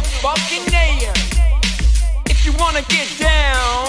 motherfucking air. If you wanna get down.